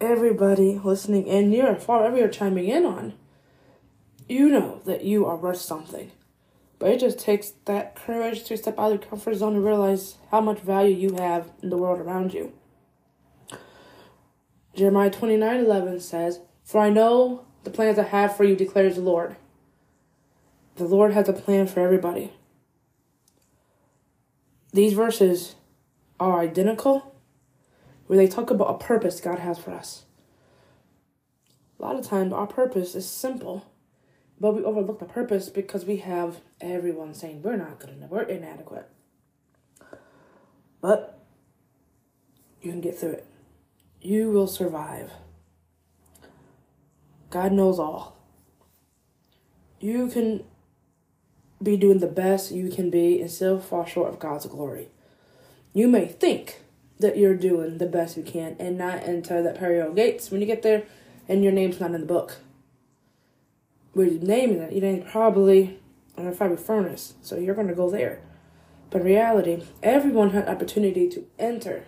Everybody listening in, you're whatever you're chiming in on, you know that you are worth something. But it just takes that courage to step out of your comfort zone and realize how much value you have in the world around you. Jeremiah 29 11 says, For I know the plans I have for you, declares the Lord. The Lord has a plan for everybody. These verses are identical, where they talk about a purpose God has for us. A lot of times, our purpose is simple but we overlook the purpose because we have everyone saying we're not good enough, we're inadequate. But you can get through it. You will survive. God knows all. You can be doing the best you can be and still fall short of God's glory. You may think that you're doing the best you can and not enter that pearl gates when you get there and your name's not in the book we're naming it, it ain't probably a fiery furnace, so you're to go there. But in reality, everyone had opportunity to enter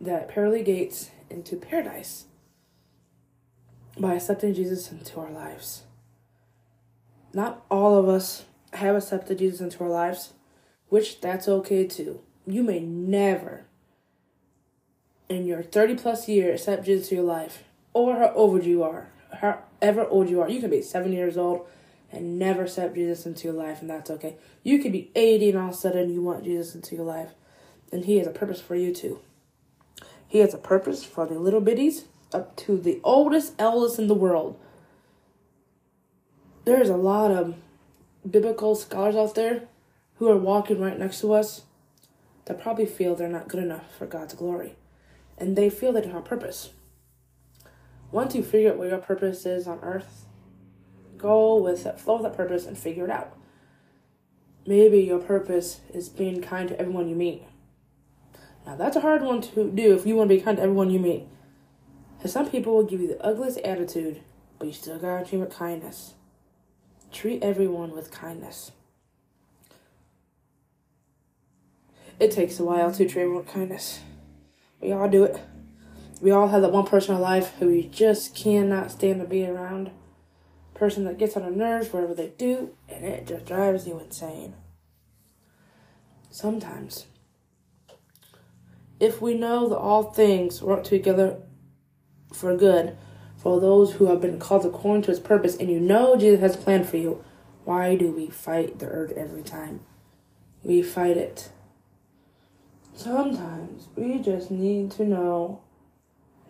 that pearly gates into paradise by accepting Jesus into our lives. Not all of us have accepted Jesus into our lives, which that's okay too. You may never, in your 30 plus years, accept Jesus into your life, or how old you are, however old you are. You can be seven years old and never accept Jesus into your life, and that's okay. You could be 80 and all of a sudden you want Jesus into your life, and He has a purpose for you too. He has a purpose for the little biddies up to the oldest eldest in the world. There's a lot of biblical scholars out there who are walking right next to us that probably feel they're not good enough for God's glory. And they feel they don't have a purpose. Once you figure out what your purpose is on earth, go with that, flow with that purpose and figure it out. Maybe your purpose is being kind to everyone you meet. Now that's a hard one to do if you want to be kind to everyone you meet. Because some people will give you the ugliest attitude, but you still gotta treat with kindness. Treat everyone with kindness. It takes a while to treat everyone with kindness. We all do it. We all have that one person in our life who we just cannot stand to be around. Person that gets on our nerves wherever they do, and it just drives you insane. Sometimes if we know that all things work together for good for those who have been called according to his purpose, and you know Jesus has a plan for you, why do we fight the urge every time? We fight it. Sometimes we just need to know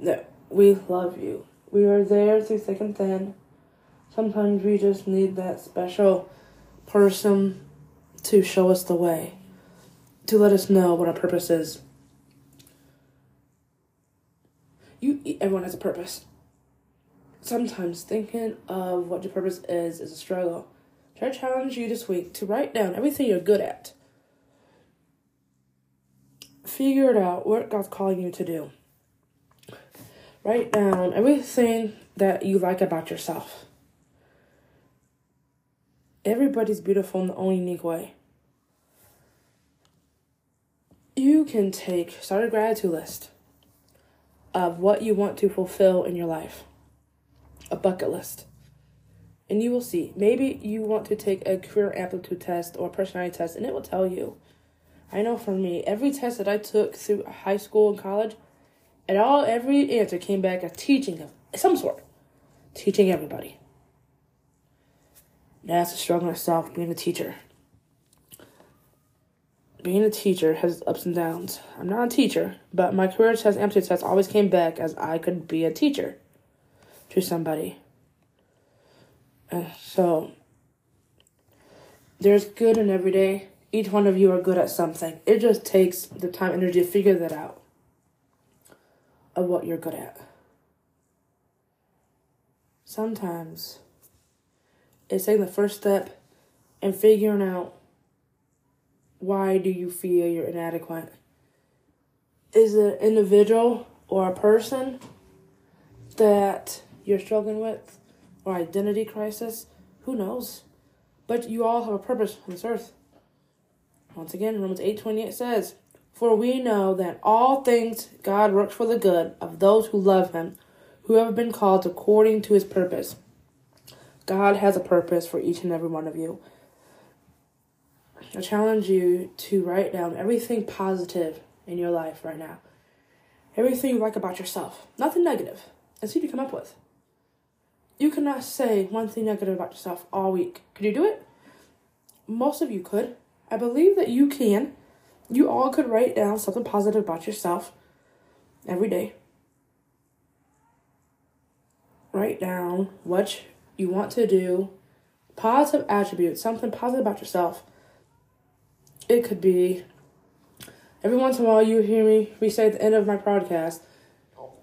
that we love you. We are there through thick and thin. Sometimes we just need that special person to show us the way, to let us know what our purpose is. you everyone has a purpose. Sometimes thinking of what your purpose is is a struggle. Try to challenge you this week to write down everything you're good at. Figure it out what God's calling you to do. Write down everything that you like about yourself. Everybody's beautiful in their own unique way. You can take start a gratitude list of what you want to fulfill in your life, a bucket list. And you will see. Maybe you want to take a career aptitude test or personality test, and it will tell you. I know for me, every test that I took through high school and college, and all every answer came back as teaching of some sort, teaching everybody. That's a struggle in itself, being a teacher being a teacher has ups and downs. I'm not a teacher, but my career test aptitude test always came back as I could be a teacher to somebody. And so there's good in every day. Each one of you are good at something. It just takes the time and energy to figure that out of what you're good at. Sometimes it's taking the first step and figuring out why do you feel you're inadequate? Is it an individual or a person that you're struggling with or identity crisis? Who knows? But you all have a purpose on this earth. Once again, Romans 8:28 says, "For we know that all things God works for the good of those who love him, who have been called according to his purpose." God has a purpose for each and every one of you. I challenge you to write down everything positive in your life right now. Everything you like about yourself. Nothing negative. And see what you come up with. You cannot say one thing negative about yourself all week. Could you do it? Most of you could. I believe that you can. You all could write down something positive about yourself every day. Write down what you want to do, positive attributes, something positive about yourself it could be every once in a while you hear me we say at the end of my podcast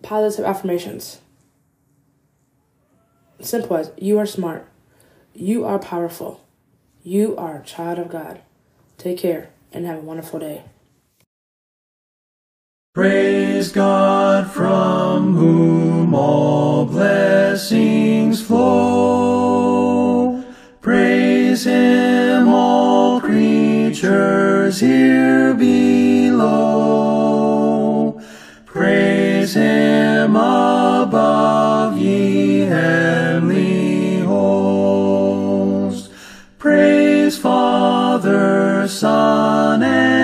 positive affirmations. Simple as you are smart, you are powerful, you are a child of God. Take care and have a wonderful day. Praise God from whom all blessings flow. Praise Him, all creatures here below. Praise Him above ye heavens. sun and